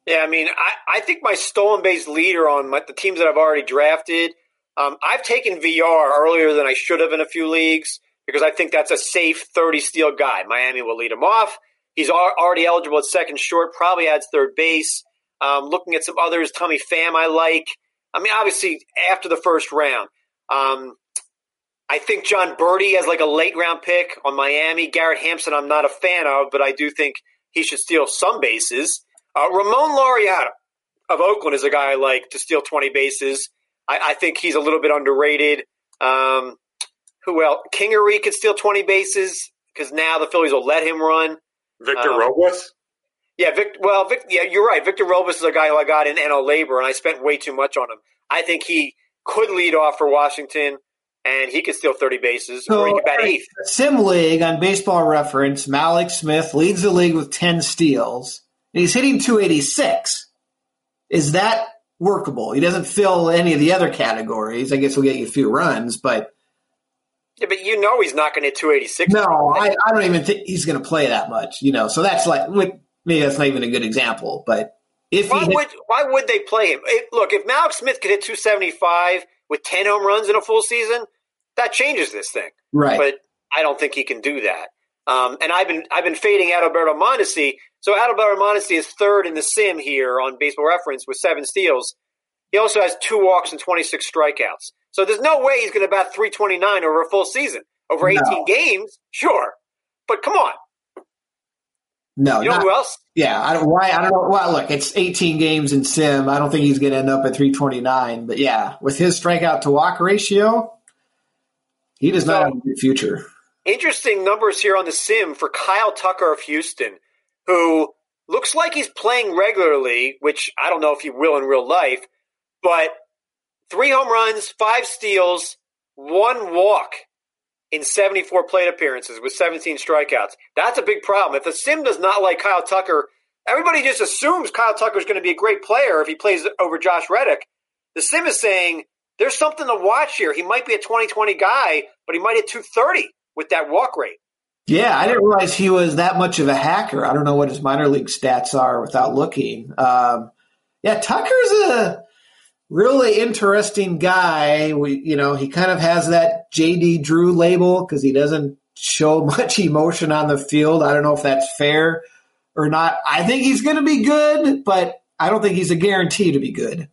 Yeah, I mean, I, I think my stolen base leader on my, the teams that I've already drafted, um, I've taken Villar earlier than I should have in a few leagues because I think that's a safe 30 steal guy. Miami will lead him off. He's already eligible at second short, probably adds third base. Um, looking at some others, Tommy Pham I like. I mean, obviously after the first round. Um, I think Jon Berti has like a late round pick on Miami. Garrett Hampson, I'm not a fan of, but I do think he should steal some bases. Uh, Ramon Laureano of Oakland is a guy I like to steal 20 bases. I, I think he's a little bit underrated. Um, who else? Kingery could steal 20 bases because now the Phillies will let him run. Victor um, Robles? Yeah, Vic, well, Vic, yeah, you're right. Victor Robles is a guy who I got in NL LABR, and I spent way too much on him. I think he could lead off for Washington, and he could steal 30 bases, so, or he could bat eighth. Sim League on Baseball Reference, Mallex Smith leads the league with 10 steals, and he's hitting 286. Is that workable? He doesn't fill any of the other categories. I guess we'll get you a few runs, but yeah, but you know he's not going to hit 286. No, I, I, don't even think he's going to play that much. You know, so that's like with, maybe that's not even a good example. But if why hit, would why would they play him? If, look, if Mallex Smith could hit 275 with 10 home runs in a full season, that changes this thing. Right. But I don't think he can do that. Um, and I've been I've been fading Adalberto Mondesi. So Adalberto Mondesi is third in the sim here on Baseball Reference with seven steals. He also has two walks and 26 strikeouts. So there's no way he's going to bat 329 over a full season. Over 18 no. games, sure. But come on. No, you know not, who else? Yeah, I don't. Why? I don't know. Well, look, it's 18 games in sim. I don't think he's going to end up at 329. But yeah, with his strikeout to walk ratio, he does so, not have a good future. Interesting numbers here on the sim for Kyle Tucker of Houston, who looks like he's playing regularly, which I don't know if he will in real life, but three home runs, five steals, one walk in 74 plate appearances with 17 strikeouts. That's a big problem. If the sim does not like Kyle Tucker, everybody just assumes Kyle Tucker is going to be a great player if he plays over Josh Reddick. The sim is saying there's something to watch here. He might be a 2020 guy, but he might hit 230 with that walk rate. Yeah, I didn't realize he was that much of a hacker. I don't know what his minor league stats are without looking. Um, yeah, Tucker's a really interesting guy. We, you know, he kind of has that JD Drew label because he doesn't show much emotion on the field. I don't know if that's fair or not. I think he's going to be good, but I don't think he's a guarantee to be good.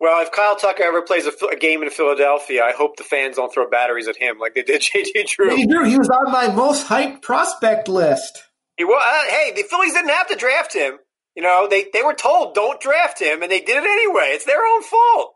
Well, if Kyle Tucker ever plays a, a, game in Philadelphia, I hope the fans don't throw batteries at him like they did JD Drew. JD Drew, he was on my most hyped prospect list. He was. Uh, hey, the Phillies didn't have to draft him. You know, they, they were told don't draft him, and they did it anyway. It's their own fault.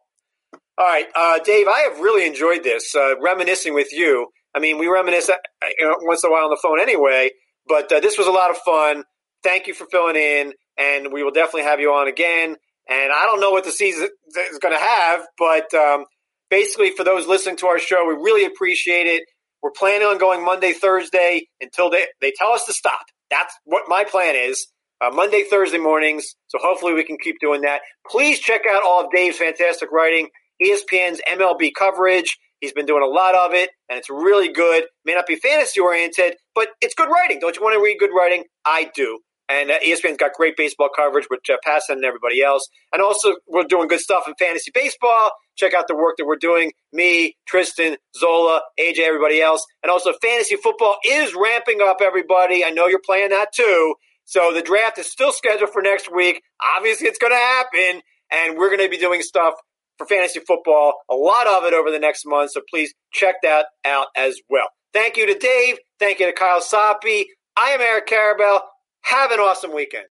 All right, uh, Dave, I have really enjoyed this, uh, reminiscing with you. I mean, we reminisce uh, you know, once in a while on the phone anyway, but uh, this was a lot of fun. Thank you for filling in, and we will definitely have you on again. And I don't know what the season is going to have, but um, basically, for those listening to our show, we really appreciate it. We're planning on going Monday, Thursday until they, they tell us to stop. That's what my plan is. Uh, Monday, Thursday mornings. So hopefully we can keep doing that. Please check out all of Dave's fantastic writing. ESPN's MLB coverage. He's been doing a lot of it, and it's really good. May not be fantasy oriented, but it's good writing. Don't you want to read good writing? I do. And uh, ESPN's got great baseball coverage with Jeff Passan and everybody else. And also, we're doing good stuff in fantasy baseball. Check out the work that we're doing. Me, Tristan, Zola, AJ, everybody else. And also, fantasy football is ramping up, everybody. I know you're playing that too. So the draft is still scheduled for next week. Obviously, it's going to happen. And we're going to be doing stuff for fantasy football, a lot of it over the next month. So please check that out as well. Thank you to Dave. Thank you to Kyle Soppe. I am Eric Karabell. Have an awesome weekend.